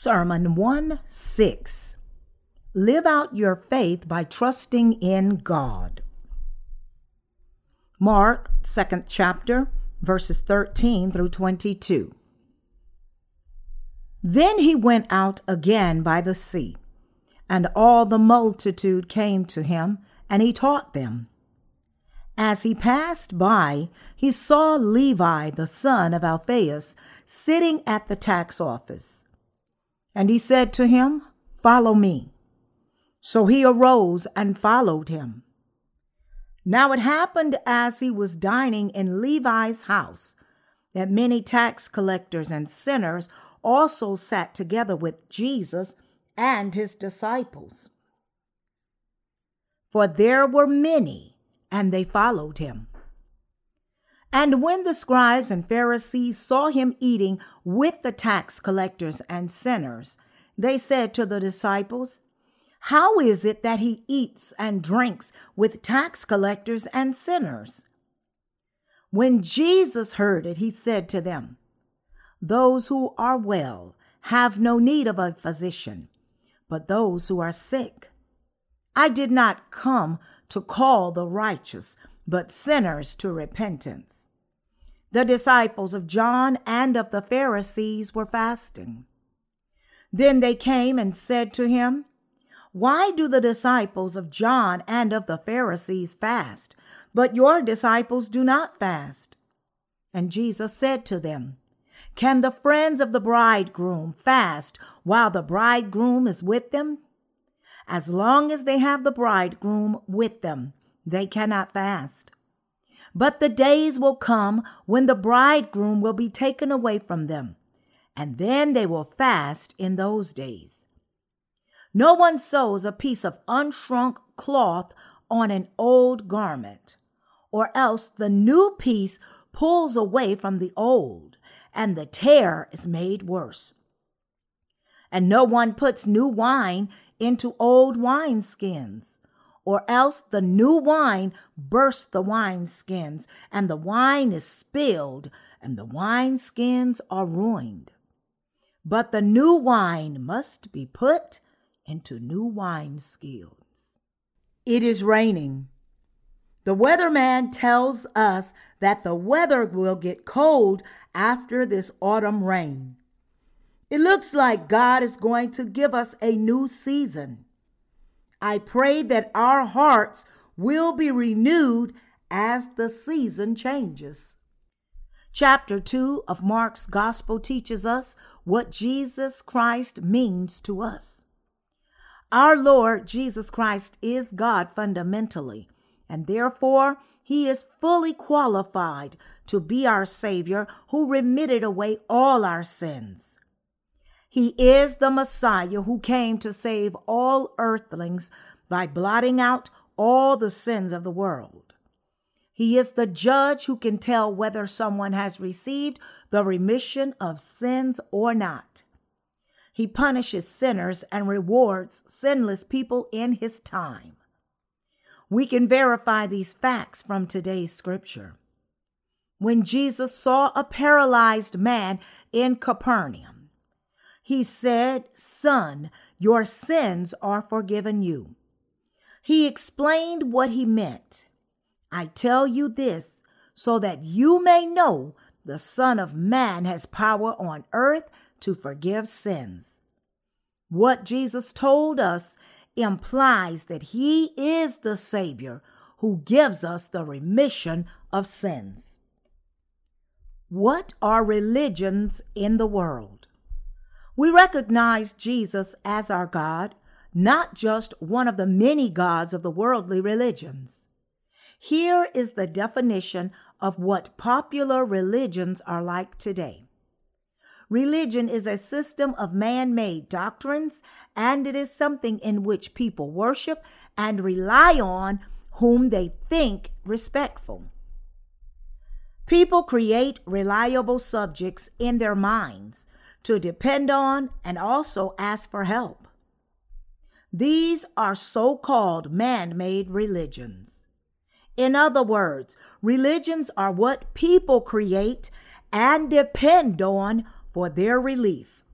Sermon 1 6. Live out your faith by trusting in God. Mark, 2nd chapter, verses 13 through 22. Then he went out again by the sea, and all the multitude came to him, and he taught them. As he passed by, he saw Levi, the son of Alphaeus, sitting at the tax office and he said to him, Follow me. So he arose and followed him. Now it happened as he was dining in Levi's house that many tax collectors and sinners also sat together with Jesus and his disciples. For there were many, and they followed him. And when the scribes and Pharisees saw him eating with the tax collectors and sinners, they said to the disciples, How is it that he eats and drinks with tax collectors and sinners? When Jesus heard it, he said to them, Those who are well have no need of a physician, but those who are sick. I did not come to call the righteous, but sinners to repentance. The disciples of John and of the Pharisees were fasting. Then they came and said to him, Why do the disciples of John and of the Pharisees fast, but your disciples do not fast? And Jesus said to them, Can the friends of the bridegroom fast while the bridegroom is with them? As long as they have the bridegroom with them, they cannot fast. But the days will come when the bridegroom will be taken away from them, and then they will fast in those days. No one sews a piece of unshrunk cloth on an old garment, or else the new piece pulls away from the old, and the tear is made worse. And no one puts new wine into old wineskins or else the new wine bursts the wineskins, and the wine is spilled, and the wineskins are ruined. But the new wine must be put into new wineskins. It is raining. The weatherman tells us that the weather will get cold after this autumn rain. It looks like God is going to give us a new season. I pray that our hearts will be renewed as the season changes. Chapter 2 of Mark's Gospel teaches us what Jesus Christ means to us. Our Lord Jesus Christ is God fundamentally, and therefore he is fully qualified to be our Savior who remitted away all our sins. He is the Messiah who came to save all earthlings by blotting out all the sins of the world. He is the judge who can tell whether someone has received the remission of sins or not. He punishes sinners and rewards sinless people in his time. We can verify these facts from today's scripture. When Jesus saw a paralyzed man in Capernaum, he said, Son, your sins are forgiven you. He explained what he meant. I tell you this so that you may know the Son of Man has power on earth to forgive sins. What Jesus told us implies that he is the Savior who gives us the remission of sins. What are religions in the world? We recognize Jesus as our God, not just one of the many gods of the worldly religions. Here is the definition of what popular religions are like today. Religion is a system of man made doctrines, and it is something in which people worship and rely on whom they think respectful. People create reliable subjects in their minds to depend on and also ask for help. These are so called man made religions. In other words, religions are what people create and depend on for their relief.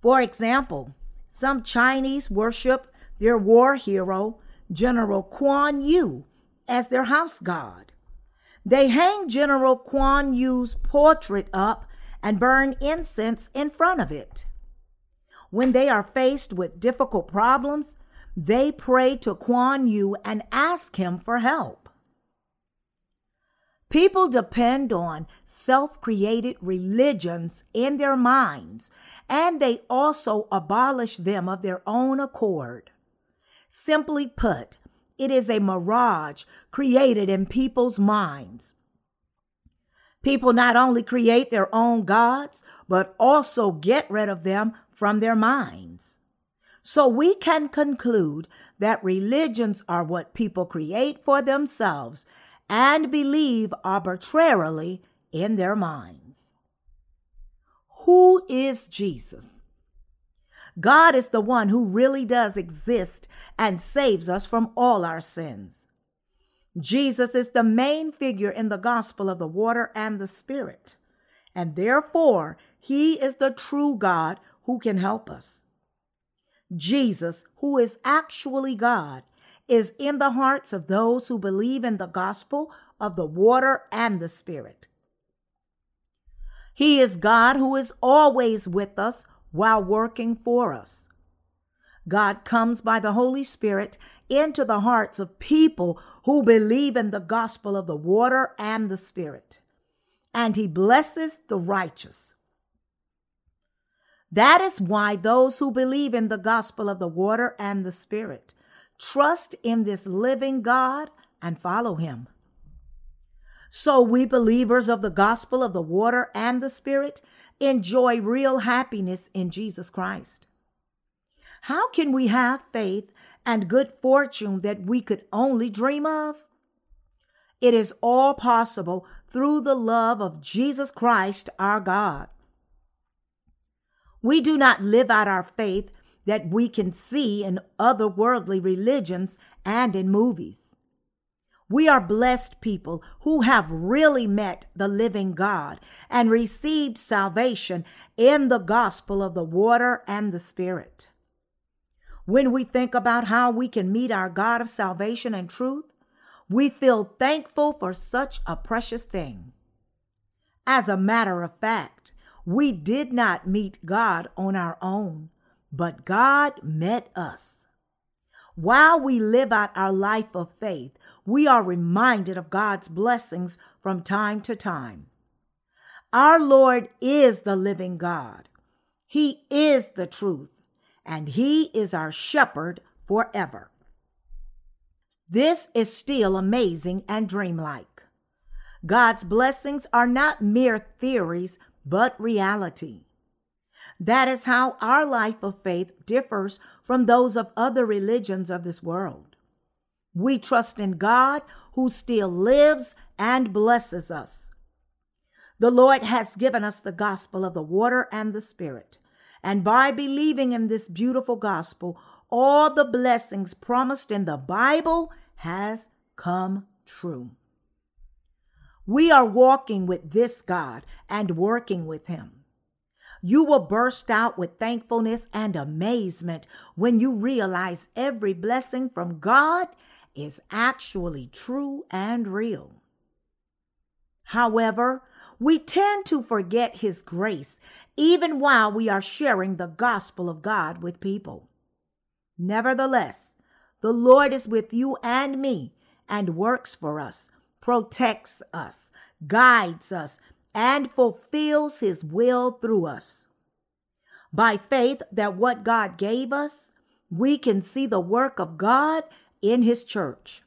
For example, some Chinese worship their war hero, General Kuan Yu, as their house god. They hang General Kuan Yu's portrait up and burn incense in front of it. When they are faced with difficult problems, they pray to Kuan Yu and ask him for help. People depend on self created religions in their minds, and they also abolish them of their own accord. Simply put, it is a mirage created in people's minds. People not only create their own gods, but also get rid of them from their minds. So we can conclude that religions are what people create for themselves and believe arbitrarily in their minds. Who is Jesus? God is the one who really does exist and saves us from all our sins. Jesus is the main figure in the gospel of the water and the spirit, and therefore he is the true God who can help us. Jesus, who is actually God, is in the hearts of those who believe in the gospel of the water and the Spirit. He is God who is always with us while working for us. God comes by the Holy Spirit into the hearts of people who believe in the gospel of the water and the Spirit, and He blesses the righteous. That is why those who believe in the gospel of the water and the Spirit trust in this living God and follow him. So, we believers of the gospel of the water and the spirit enjoy real happiness in Jesus Christ. How can we have faith and good fortune that we could only dream of? It is all possible through the love of Jesus Christ our God. We do not live out our faith that we can see in other worldly religions and in movies. We are blessed people who have really met the living God and received salvation in the gospel of the water and the Spirit. When we think about how we can meet our God of salvation and truth, we feel thankful for such a precious thing. As a matter of fact, we did not meet God on our own but God met us. While we live out our life of faith, we are reminded of God's blessings from time to time. Our Lord is the living God. He is the truth, and He is our shepherd forever. This is still amazing and dreamlike. God's blessings are not mere theories, but reality. That is how our life of faith differs from those of other religions of this world. We trust in God who still lives and blesses us. The Lord has given us the gospel of the water and the spirit. And by believing in this beautiful gospel, all the blessings promised in the Bible has come true. We are walking with this God and working with him. You will burst out with thankfulness and amazement when you realize every blessing from God is actually true and real. However, we tend to forget His grace even while we are sharing the gospel of God with people. Nevertheless, the Lord is with you and me and works for us, protects us, guides us, and fulfills his will through us. By faith, that what God gave us, we can see the work of God in his church.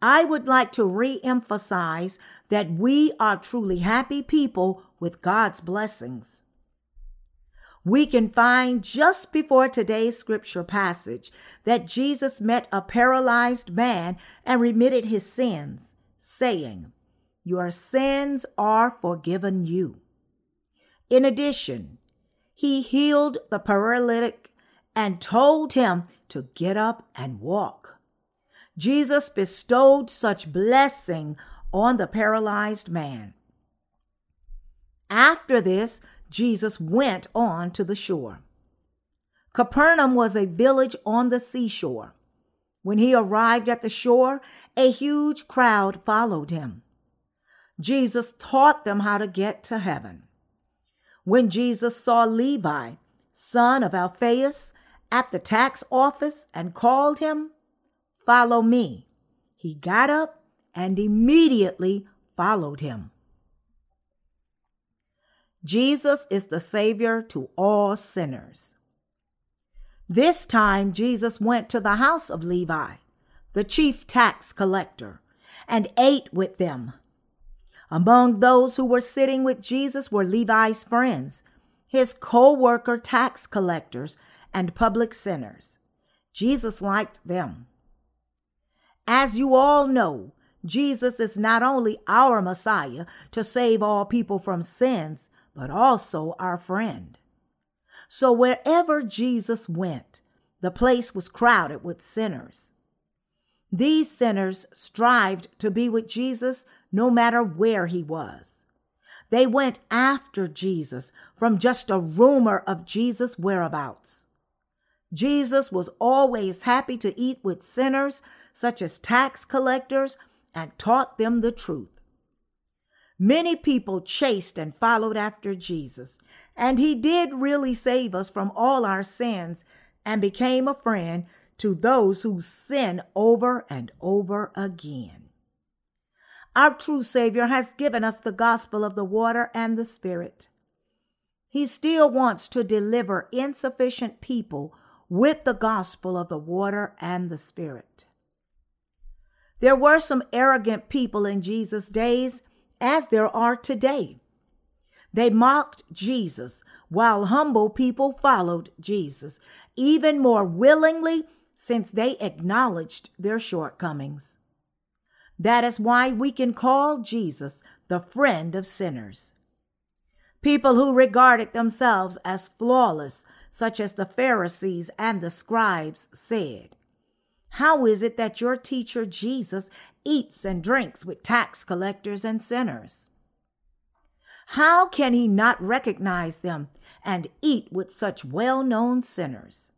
I would like to re emphasize that we are truly happy people with God's blessings. We can find just before today's scripture passage that Jesus met a paralyzed man and remitted his sins, saying, your sins are forgiven you. In addition, he healed the paralytic and told him to get up and walk. Jesus bestowed such blessing on the paralyzed man. After this, Jesus went on to the shore. Capernaum was a village on the seashore. When he arrived at the shore, a huge crowd followed him. Jesus taught them how to get to heaven. When Jesus saw Levi, son of Alphaeus, at the tax office and called him, Follow me, he got up and immediately followed him. Jesus is the Savior to all sinners. This time, Jesus went to the house of Levi, the chief tax collector, and ate with them. Among those who were sitting with Jesus were Levi's friends, his co worker tax collectors, and public sinners. Jesus liked them. As you all know, Jesus is not only our Messiah to save all people from sins, but also our friend. So wherever Jesus went, the place was crowded with sinners. These sinners strived to be with Jesus no matter where he was. They went after Jesus from just a rumor of Jesus' whereabouts. Jesus was always happy to eat with sinners, such as tax collectors, and taught them the truth. Many people chased and followed after Jesus, and he did really save us from all our sins and became a friend to those who sin over and over again. Our true Savior has given us the gospel of the water and the Spirit. He still wants to deliver insufficient people with the gospel of the water and the Spirit. There were some arrogant people in Jesus' days, as there are today. They mocked Jesus, while humble people followed Jesus, even more willingly since they acknowledged their shortcomings. That is why we can call Jesus the friend of sinners. People who regarded themselves as flawless, such as the Pharisees and the scribes, said, How is it that your teacher Jesus eats and drinks with tax collectors and sinners? How can he not recognize them and eat with such well known sinners?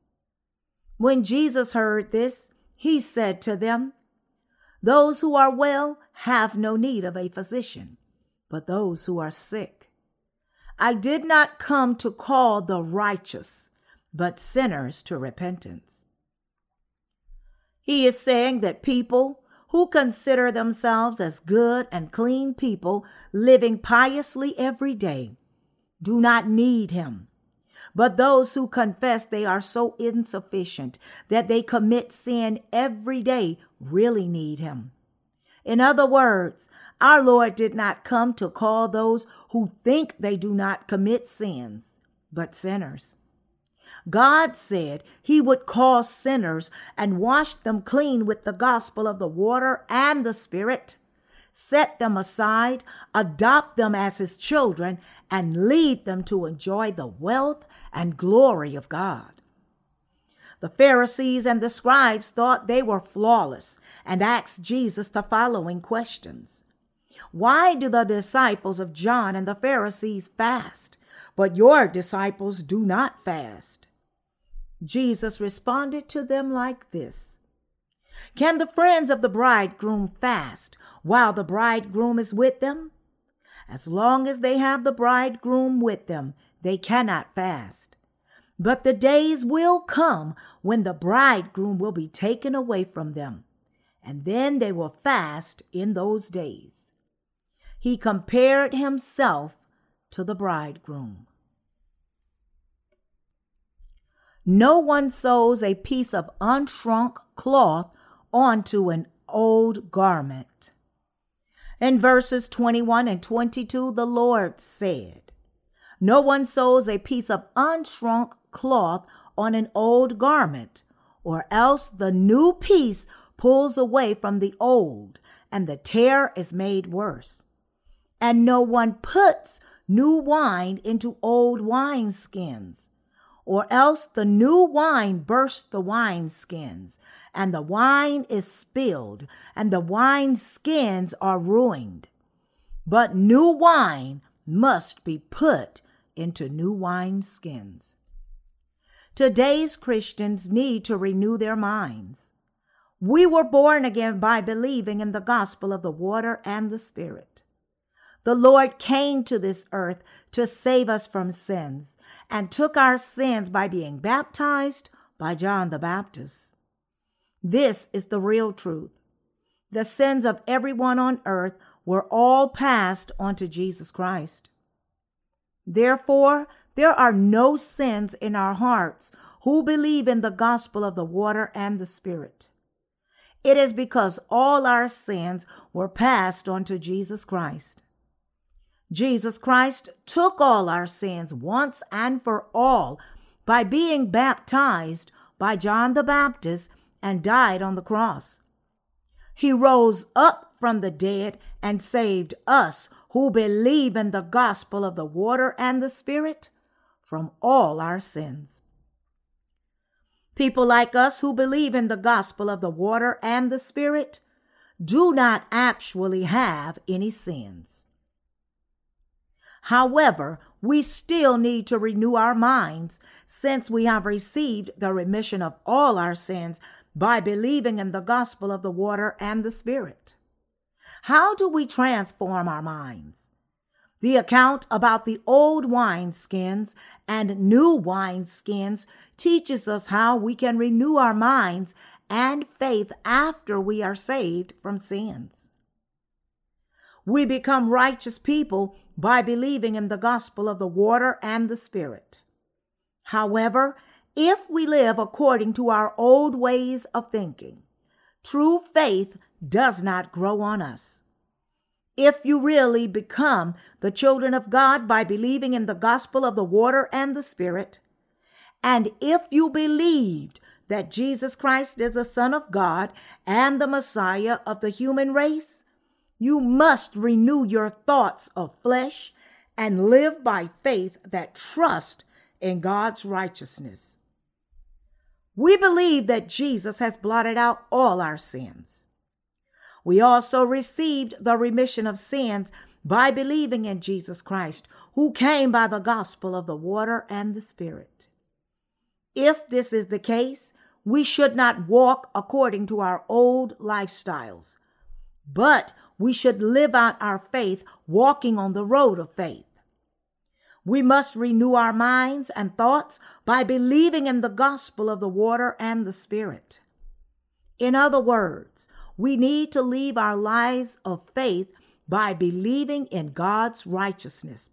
When Jesus heard this, he said to them, those who are well have no need of a physician, but those who are sick. I did not come to call the righteous, but sinners to repentance. He is saying that people who consider themselves as good and clean people living piously every day do not need him. But those who confess they are so insufficient that they commit sin every day really need him. In other words, our Lord did not come to call those who think they do not commit sins, but sinners. God said he would call sinners and wash them clean with the gospel of the water and the Spirit, set them aside, adopt them as his children, and lead them to enjoy the wealth and glory of God. The Pharisees and the scribes thought they were flawless and asked Jesus the following questions Why do the disciples of John and the Pharisees fast, but your disciples do not fast? Jesus responded to them like this Can the friends of the bridegroom fast while the bridegroom is with them? As long as they have the bridegroom with them, they cannot fast. But the days will come when the bridegroom will be taken away from them, and then they will fast in those days. He compared himself to the bridegroom. No one sews a piece of unshrunk cloth onto an old garment. In verses 21 and 22, the Lord said, No one sews a piece of unshrunk cloth on an old garment, or else the new piece pulls away from the old, and the tear is made worse. And no one puts new wine into old wineskins, or else the new wine bursts the wineskins, and the wine is spilled, and the wineskins are ruined. But new wine must be put into new wine skins. Today's Christians need to renew their minds. We were born again by believing in the gospel of the water and the Spirit. The Lord came to this earth to save us from sins and took our sins by being baptized by John the Baptist. This is the real truth. The sins of everyone on earth were all passed on to Jesus Christ. Therefore, there are no sins in our hearts who believe in the gospel of the water and the Spirit. It is because all our sins were passed on to Jesus Christ. Jesus Christ took all our sins once and for all by being baptized by John the Baptist and died on the cross. He rose up from the dead and saved us who believe in the gospel of the water and the Spirit from all our sins. People like us who believe in the gospel of the water and the Spirit do not actually have any sins. However, we still need to renew our minds since we have received the remission of all our sins by believing in the gospel of the water and the Spirit. How do we transform our minds? The account about the old wineskins and new wineskins teaches us how we can renew our minds and faith after we are saved from sins. We become righteous people by believing in the gospel of the water and the Spirit. However, if we live according to our old ways of thinking, true faith does not grow on us. If you really become the children of God by believing in the gospel of the water and the Spirit, and if you believed that Jesus Christ is the Son of God and the Messiah of the human race, you must renew your thoughts of flesh and live by faith that trust in God's righteousness. We believe that Jesus has blotted out all our sins. We also received the remission of sins by believing in Jesus Christ, who came by the gospel of the water and the Spirit. If this is the case, we should not walk according to our old lifestyles, but we should live out our faith walking on the road of faith. We must renew our minds and thoughts by believing in the gospel of the water and the Spirit. In other words, we need to leave our lives of faith by believing in God's righteousness.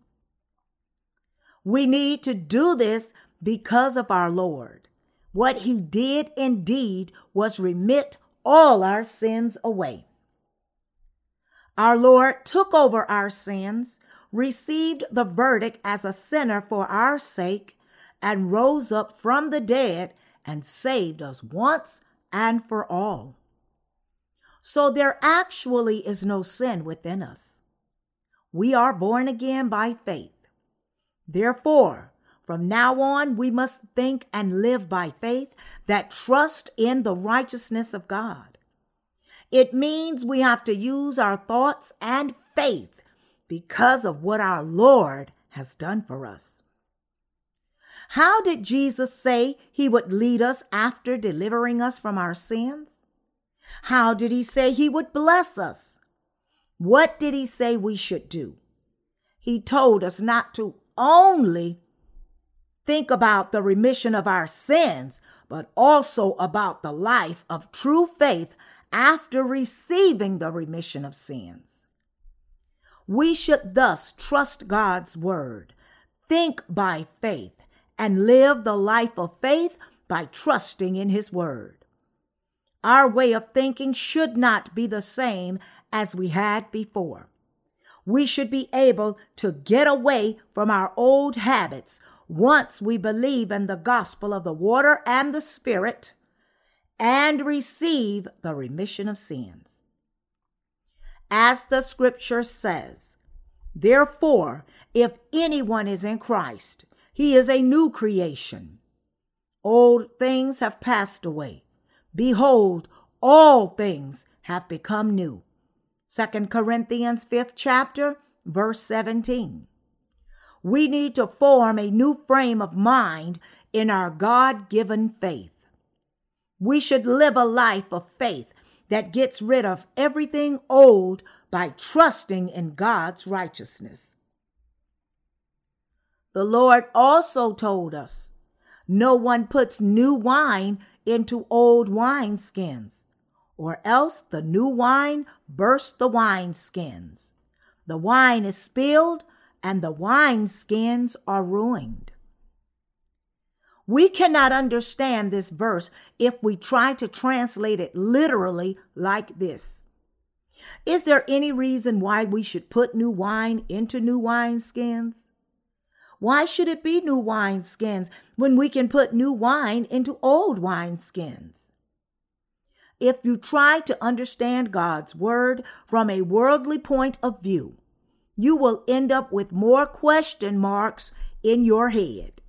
We need to do this because of our Lord. What he did indeed was remit all our sins away. Our Lord took over our sins received the verdict as a sinner for our sake, and rose up from the dead and saved us once and for all. So there actually is no sin within us. We are born again by faith. Therefore, from now on, we must think and live by faith that trust in the righteousness of God. It means we have to use our thoughts and faith because of what our Lord has done for us. How did Jesus say he would lead us after delivering us from our sins? How did he say he would bless us? What did he say we should do? He told us not to only think about the remission of our sins, but also about the life of true faith after receiving the remission of sins. We should thus trust God's word, think by faith, and live the life of faith by trusting in his word. Our way of thinking should not be the same as we had before. We should be able to get away from our old habits once we believe in the gospel of the water and the spirit and receive the remission of sins as the scripture says. Therefore, if anyone is in Christ, he is a new creation. Old things have passed away. Behold, all things have become new. 2 Corinthians 5th chapter, verse 17. We need to form a new frame of mind in our God given faith. We should live a life of faith that gets rid of everything old by trusting in God's righteousness. The Lord also told us no one puts new wine into old wineskins, or else the new wine bursts the wineskins. The wine is spilled and the wineskins are ruined. We cannot understand this verse if we try to translate it literally like this. Is there any reason why we should put new wine into new wineskins? Why should it be new wineskins when we can put new wine into old wineskins? If you try to understand God's word from a worldly point of view, you will end up with more question marks in your head.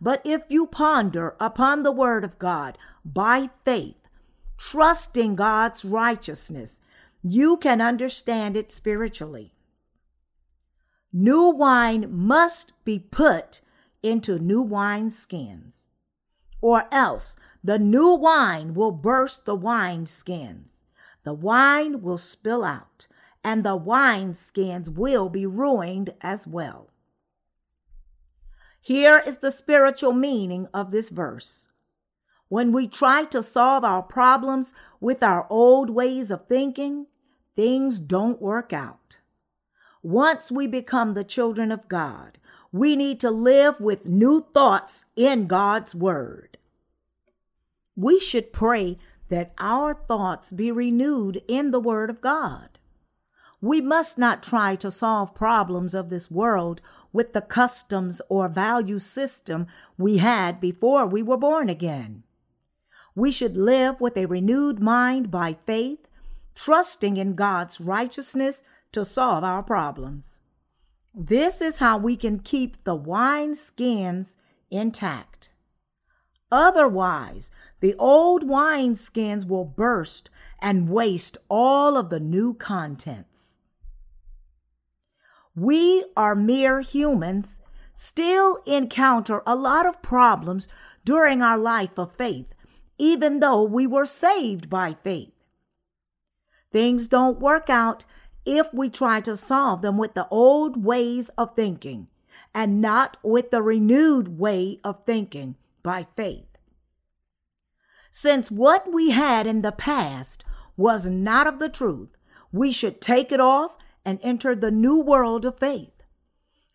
But if you ponder upon the word of God by faith, trusting God's righteousness, you can understand it spiritually. New wine must be put into new wine skins, or else the new wine will burst the wine skins. The wine will spill out, and the wine skins will be ruined as well. Here is the spiritual meaning of this verse. When we try to solve our problems with our old ways of thinking, things don't work out. Once we become the children of God, we need to live with new thoughts in God's Word. We should pray that our thoughts be renewed in the Word of God. We must not try to solve problems of this world with the customs or value system we had before we were born again. We should live with a renewed mind by faith, trusting in God's righteousness to solve our problems. This is how we can keep the wine skins intact. Otherwise, the old wine skins will burst and waste all of the new contents. We are mere humans, still encounter a lot of problems during our life of faith, even though we were saved by faith. Things don't work out if we try to solve them with the old ways of thinking and not with the renewed way of thinking by faith. Since what we had in the past was not of the truth, we should take it off and enter the new world of faith.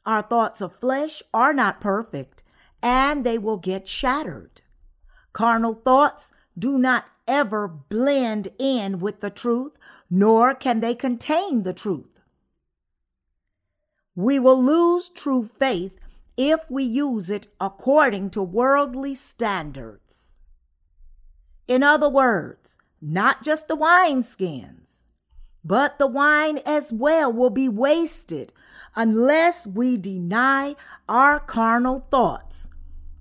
Our thoughts of flesh are not perfect, and they will get shattered. Carnal thoughts do not ever blend in with the truth, nor can they contain the truth. We will lose true faith if we use it according to worldly standards. In other words, not just the wineskins, but the wine as well will be wasted unless we deny our carnal thoughts.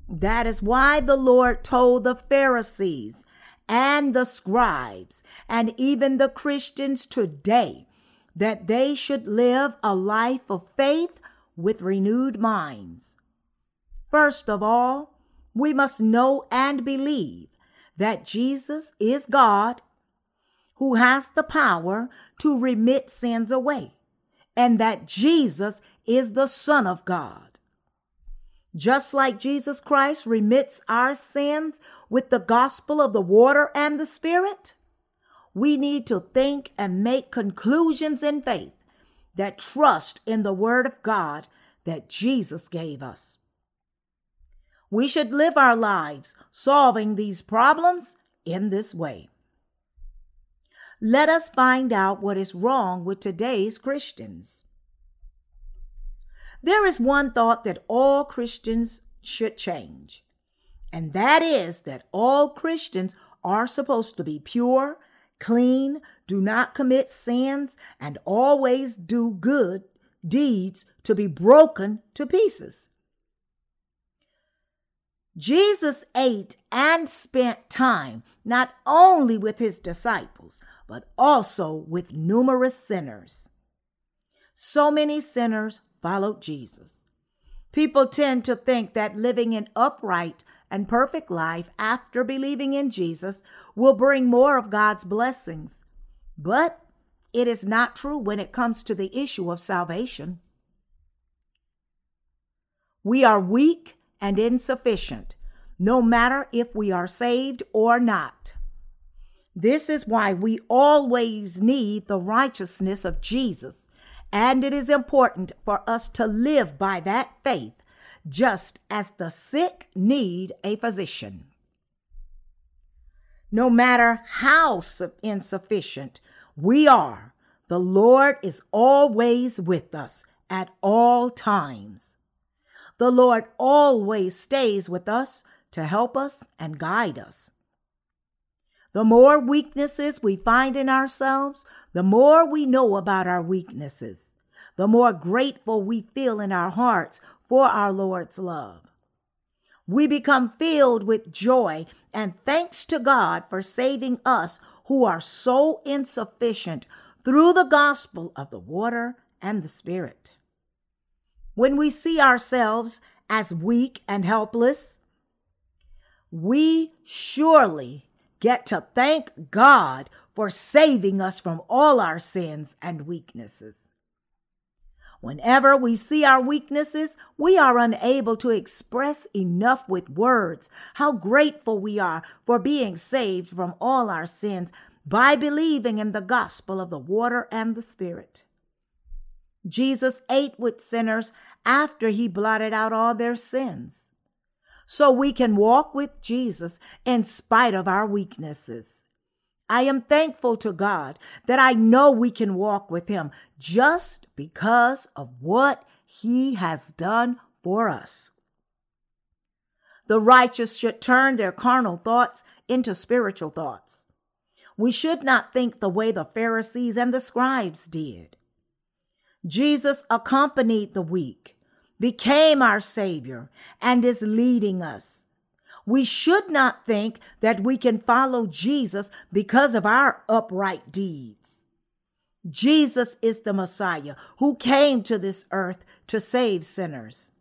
That is why the Lord told the Pharisees and the scribes and even the Christians today that they should live a life of faith with renewed minds. First of all, we must know and believe that Jesus is God who has the power to remit sins away, and that Jesus is the Son of God. Just like Jesus Christ remits our sins with the gospel of the water and the Spirit, we need to think and make conclusions in faith that trust in the Word of God that Jesus gave us. We should live our lives solving these problems in this way. Let us find out what is wrong with today's Christians. There is one thought that all Christians should change, and that is that all Christians are supposed to be pure, clean, do not commit sins, and always do good deeds to be broken to pieces. Jesus ate and spent time not only with his disciples, but also with numerous sinners. So many sinners followed Jesus. People tend to think that living an upright and perfect life after believing in Jesus will bring more of God's blessings. But it is not true when it comes to the issue of salvation. We are weak and insufficient, no matter if we are saved or not. This is why we always need the righteousness of Jesus, and it is important for us to live by that faith, just as the sick need a physician. No matter how insufficient we are, the Lord is always with us at all times. The Lord always stays with us to help us and guide us. The more weaknesses we find in ourselves, the more we know about our weaknesses, the more grateful we feel in our hearts for our Lord's love. We become filled with joy and thanks to God for saving us who are so insufficient through the gospel of the water and the Spirit. When we see ourselves as weak and helpless, we surely get to thank God for saving us from all our sins and weaknesses. Whenever we see our weaknesses, we are unable to express enough with words how grateful we are for being saved from all our sins by believing in the gospel of the water and the Spirit. Jesus ate with sinners after he blotted out all their sins so we can walk with Jesus in spite of our weaknesses. I am thankful to God that I know we can walk with Him just because of what He has done for us. The righteous should turn their carnal thoughts into spiritual thoughts. We should not think the way the Pharisees and the scribes did. Jesus accompanied the weak became our Savior, and is leading us. We should not think that we can follow Jesus because of our upright deeds. Jesus is the Messiah who came to this earth to save sinners.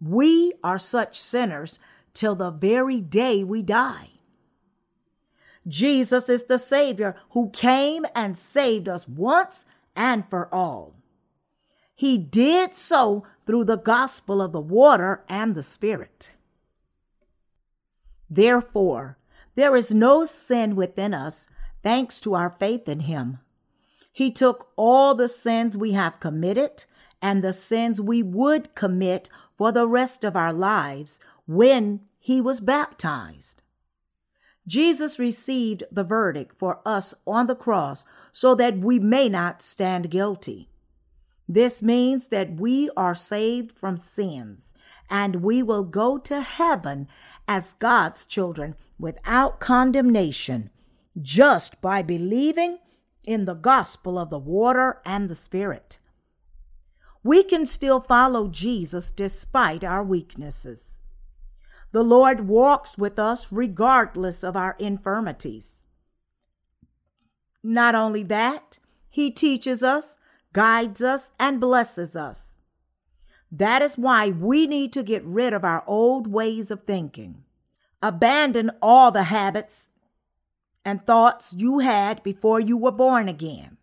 We are such sinners till the very day we die. Jesus is the Savior who came and saved us once and for all. He did so through the gospel of the water and the Spirit. Therefore, there is no sin within us thanks to our faith in Him. He took all the sins we have committed and the sins we would commit for the rest of our lives when He was baptized. Jesus received the verdict for us on the cross so that we may not stand guilty. This means that we are saved from sins and we will go to heaven as God's children without condemnation just by believing in the gospel of the water and the Spirit. We can still follow Jesus despite our weaknesses. The Lord walks with us regardless of our infirmities. Not only that, He teaches us guides us, and blesses us. That is why we need to get rid of our old ways of thinking. Abandon all the habits and thoughts you had before you were born again.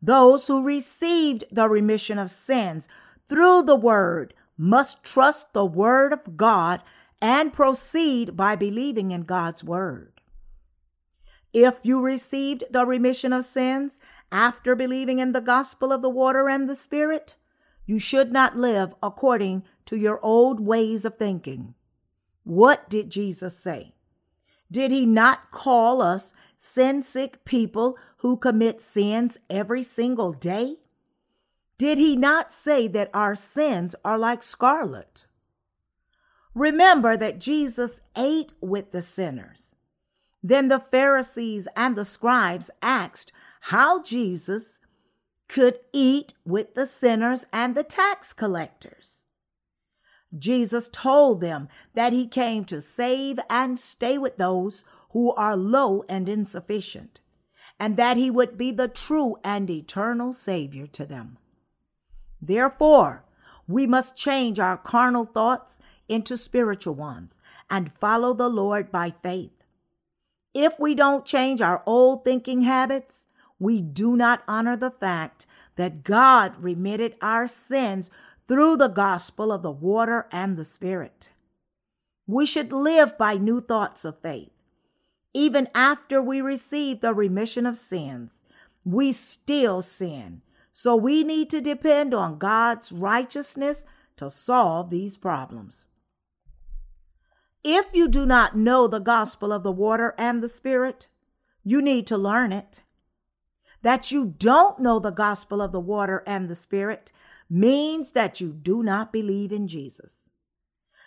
Those who received the remission of sins through the Word must trust the Word of God and proceed by believing in God's Word. If you received the remission of sins after believing in the gospel of the water and the Spirit, you should not live according to your old ways of thinking. What did Jesus say? Did he not call us sin sick people who commit sins every single day? Did he not say that our sins are like scarlet? Remember that Jesus ate with the sinners. Then the Pharisees and the scribes asked how Jesus could eat with the sinners and the tax collectors. Jesus told them that he came to save and stay with those who are low and insufficient, and that he would be the true and eternal Savior to them. Therefore, we must change our carnal thoughts into spiritual ones and follow the Lord by faith. If we don't change our old thinking habits, we do not honor the fact that God remitted our sins through the gospel of the water and the Spirit. We should live by new thoughts of faith. Even after we receive the remission of sins, we still sin. So we need to depend on God's righteousness to solve these problems. If you do not know the gospel of the water and the Spirit, you need to learn it. That you don't know the gospel of the water and the Spirit means that you do not believe in Jesus.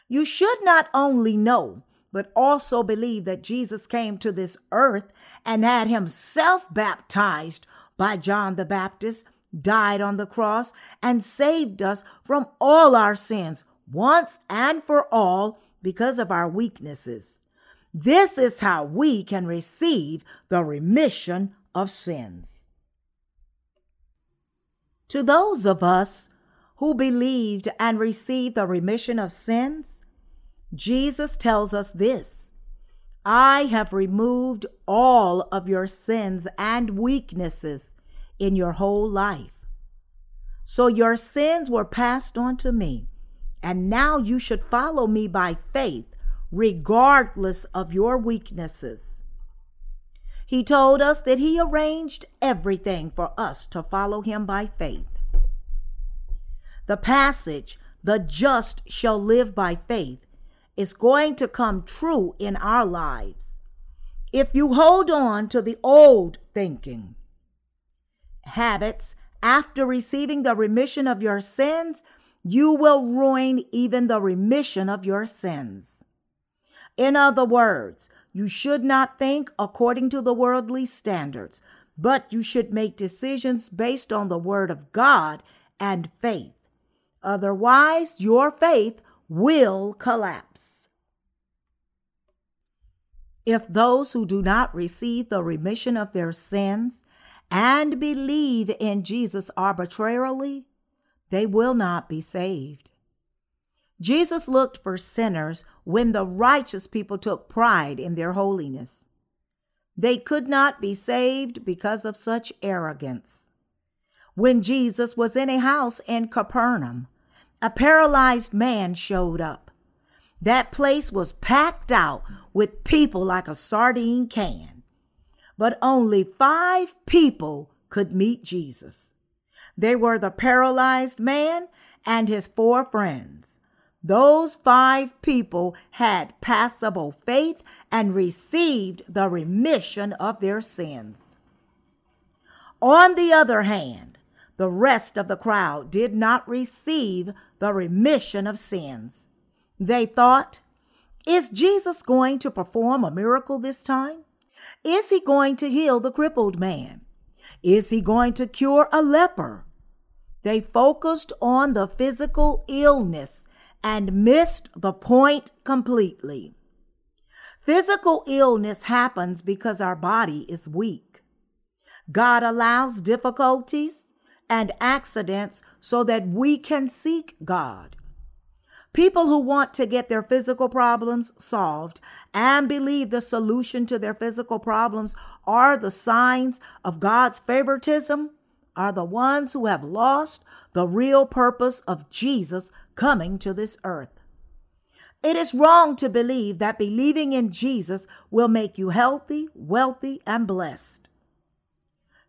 You should not only know, but also believe that Jesus came to this earth and had himself baptized by John the Baptist, died on the cross, and saved us from all our sins once and for all because of our weaknesses. This is how we can receive the remission of sins. To those of us who believed and received the remission of sins, Jesus tells us this I have removed all of your sins and weaknesses in your whole life. So your sins were passed on to me, and now you should follow me by faith, regardless of your weaknesses. He told us that He arranged everything for us to follow Him by faith. The passage, the just shall live by faith, is going to come true in our lives. If you hold on to the old thinking, habits, after receiving the remission of your sins, you will ruin even the remission of your sins. In other words, you should not think according to the worldly standards, but you should make decisions based on the Word of God and faith. Otherwise, your faith will collapse. If those who do not receive the remission of their sins and believe in Jesus arbitrarily, they will not be saved. Jesus looked for sinners when the righteous people took pride in their holiness. They could not be saved because of such arrogance. When Jesus was in a house in Capernaum, a paralyzed man showed up. That place was packed out with people like a sardine can. But only five people could meet Jesus. They were the paralyzed man and his four friends. Those five people had passable faith and received the remission of their sins. On the other hand, the rest of the crowd did not receive the remission of sins. They thought, Is Jesus going to perform a miracle this time? Is he going to heal the crippled man? Is he going to cure a leper? They focused on the physical illness and missed the point completely. Physical illness happens because our body is weak. God allows difficulties and accidents so that we can seek God. People who want to get their physical problems solved and believe the solution to their physical problems are the signs of God's favoritism are the ones who have lost the real purpose of Jesus coming to this earth. It is wrong to believe that believing in Jesus will make you healthy, wealthy, and blessed.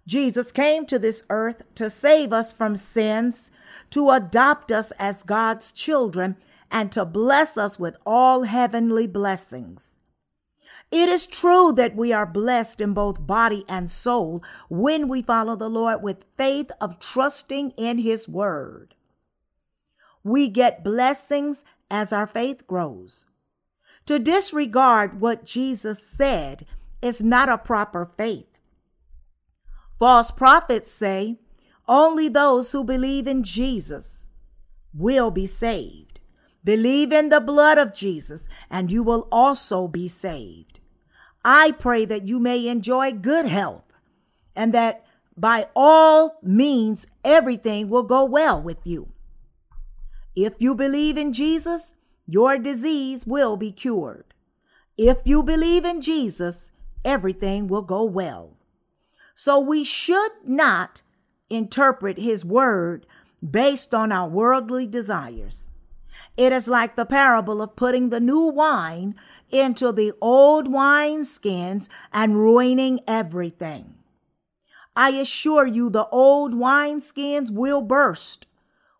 Jesus came to this earth to save us from sins, to adopt us as God's children, and to bless us with all heavenly blessings. It is true that we are blessed in both body and soul when we follow the Lord with faith of trusting in His Word. We get blessings as our faith grows. To disregard what Jesus said is not a proper faith. False prophets say only those who believe in Jesus will be saved. Believe in the blood of Jesus, and you will also be saved. I pray that you may enjoy good health and that by all means, everything will go well with you. If you believe in Jesus, your disease will be cured. If you believe in Jesus, everything will go well. So we should not interpret his word based on our worldly desires. It is like the parable of putting the new wine into the old wine skins and ruining everything. I assure you, the old wine skins will burst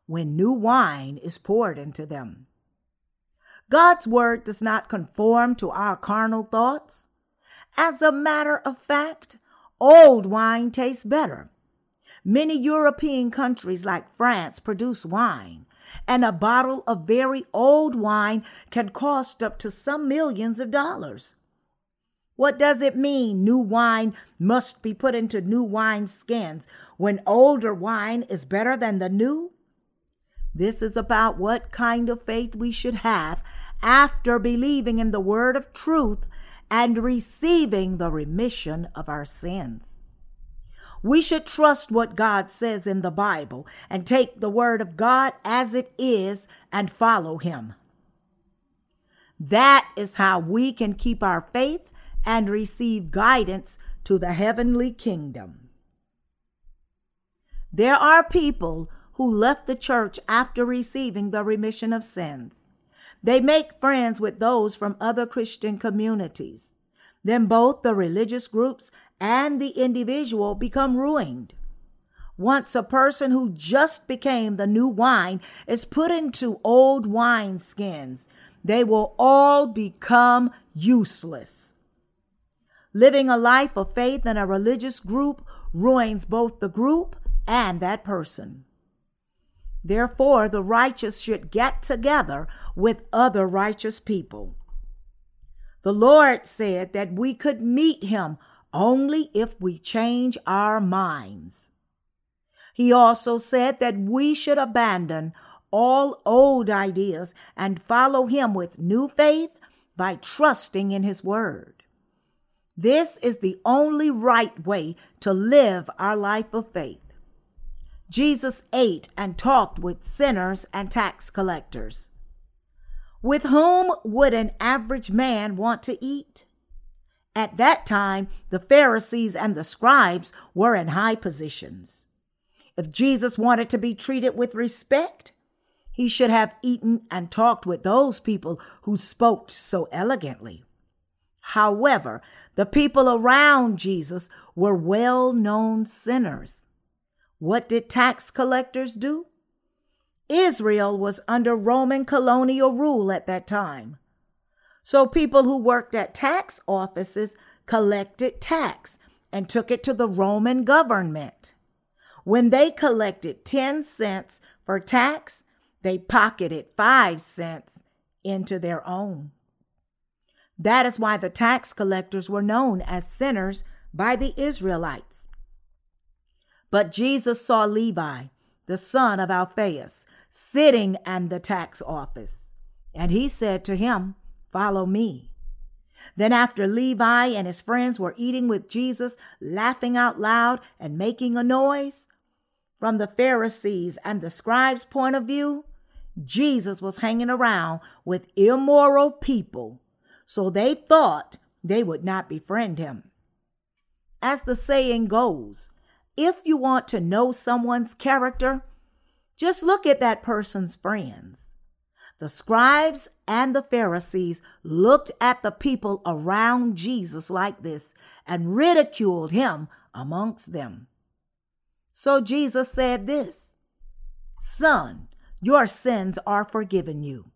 when new wine is poured into them. God's word does not conform to our carnal thoughts. As a matter of fact, old wine tastes better. Many European countries like France produce wine, and a bottle of very old wine can cost up to some millions of dollars. What does it mean new wine must be put into new wine skins when older wine is better than the new? This is about what kind of faith we should have after believing in the word of truth and receiving the remission of our sins. We should trust what God says in the Bible and take the word of God as it is and follow him. That is how we can keep our faith and receive guidance to the heavenly kingdom. There are people who left the church after receiving the remission of sins. They make friends with those from other Christian communities. Then both the religious groups and the individual become ruined. Once a person who just became the new wine is put into old wine skins, they will all become useless. Living a life of faith in a religious group ruins both the group and that person. Therefore, the righteous should get together with other righteous people. The Lord said that we could meet him only if we change our minds. He also said that we should abandon all old ideas and follow him with new faith by trusting in his word. This is the only right way to live our life of faith. Jesus ate and talked with sinners and tax collectors. With whom would an average man want to eat? At that time, the Pharisees and the scribes were in high positions. If Jesus wanted to be treated with respect, he should have eaten and talked with those people who spoke so elegantly. However, the people around Jesus were well known sinners. What did tax collectors do? Israel was under Roman colonial rule at that time. So people who worked at tax offices collected tax and took it to the Roman government. When they collected 10 cents for tax, they pocketed 5 cents into their own. That is why the tax collectors were known as sinners by the Israelites. But Jesus saw Levi, the son of Alphaeus, sitting in the tax office. And he said to him, Follow me. Then, after Levi and his friends were eating with Jesus, laughing out loud and making a noise, from the Pharisees and the scribes' point of view, Jesus was hanging around with immoral people, so they thought they would not befriend him. As the saying goes, if you want to know someone's character, just look at that person's friends. The scribes and the Pharisees looked at the people around Jesus like this and ridiculed him amongst them. So Jesus said this Son, your sins are forgiven you.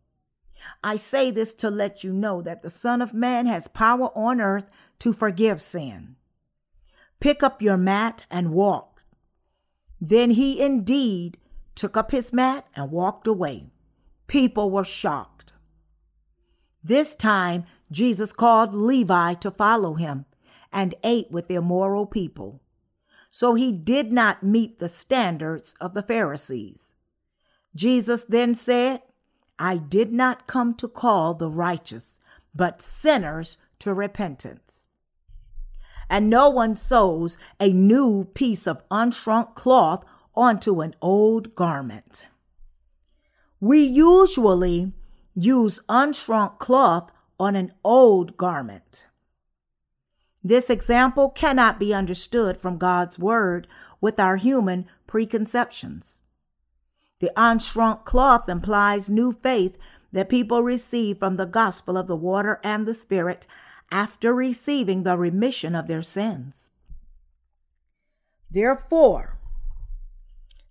I say this to let you know that the Son of Man has power on earth to forgive sin. Pick up your mat and walk. Then he indeed took up his mat and walked away. People were shocked. This time, Jesus called Levi to follow him and ate with the immoral people. So he did not meet the standards of the Pharisees. Jesus then said, I did not come to call the righteous, but sinners to repentance. and no one sews a new piece of unshrunk cloth onto an old garment. We usually use unshrunk cloth on an old garment. This example cannot be understood from God's word with our human preconceptions. The unshrunk cloth implies new faith that people receive from the gospel of the water and the Spirit after receiving the remission of their sins. Therefore,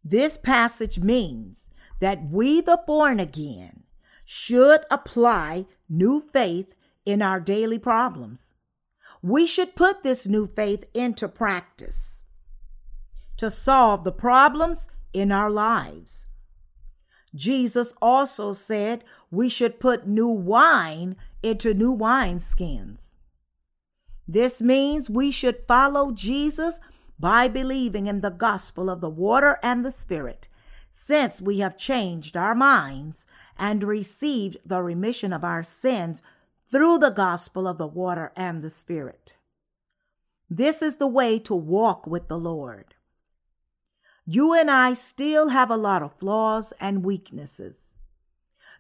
this passage means that we, the born again, should apply new faith in our daily problems. We should put this new faith into practice to solve the problems in our lives. Jesus also said we should put new wine into new wineskins. This means we should follow Jesus by believing in the gospel of the water and the Spirit, since we have changed our minds and received the remission of our sins through the gospel of the water and the Spirit. This is the way to walk with the Lord. You and I still have a lot of flaws and weaknesses.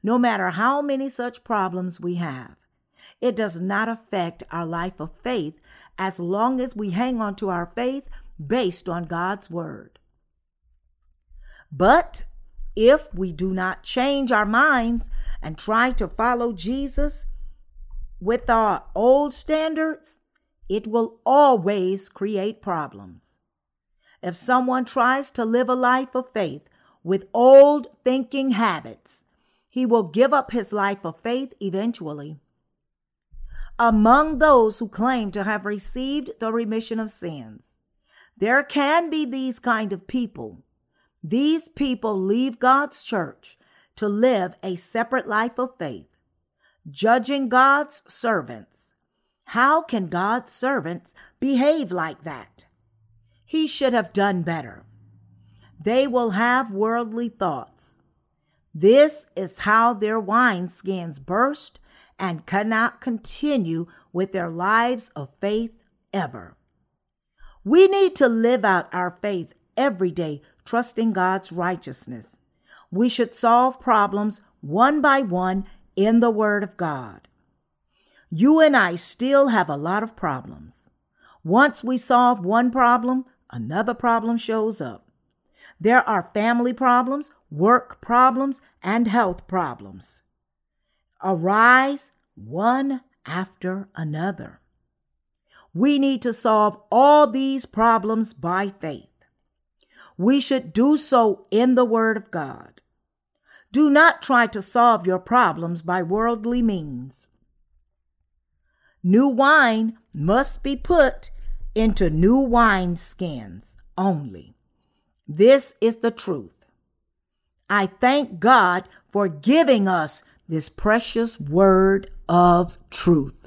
No matter how many such problems we have, it does not affect our life of faith as long as we hang on to our faith based on God's word. But if we do not change our minds and try to follow Jesus with our old standards, it will always create problems. If someone tries to live a life of faith with old thinking habits, he will give up his life of faith eventually. Among those who claim to have received the remission of sins, there can be these kind of people. These people leave God's church to live a separate life of faith, judging God's servants. How can God's servants behave like that? He should have done better. They will have worldly thoughts. This is how their wineskins burst and cannot continue with their lives of faith ever. We need to live out our faith every day, trusting God's righteousness. We should solve problems one by one in the Word of God. You and I still have a lot of problems. Once we solve one problem, another problem shows up. There are family problems, work problems, and health problems. Arise one after another. We need to solve all these problems by faith. We should do so in the Word of God. Do not try to solve your problems by worldly means. New wine must be put into new wine skins only. This is the truth. I thank God for giving us this precious word of truth.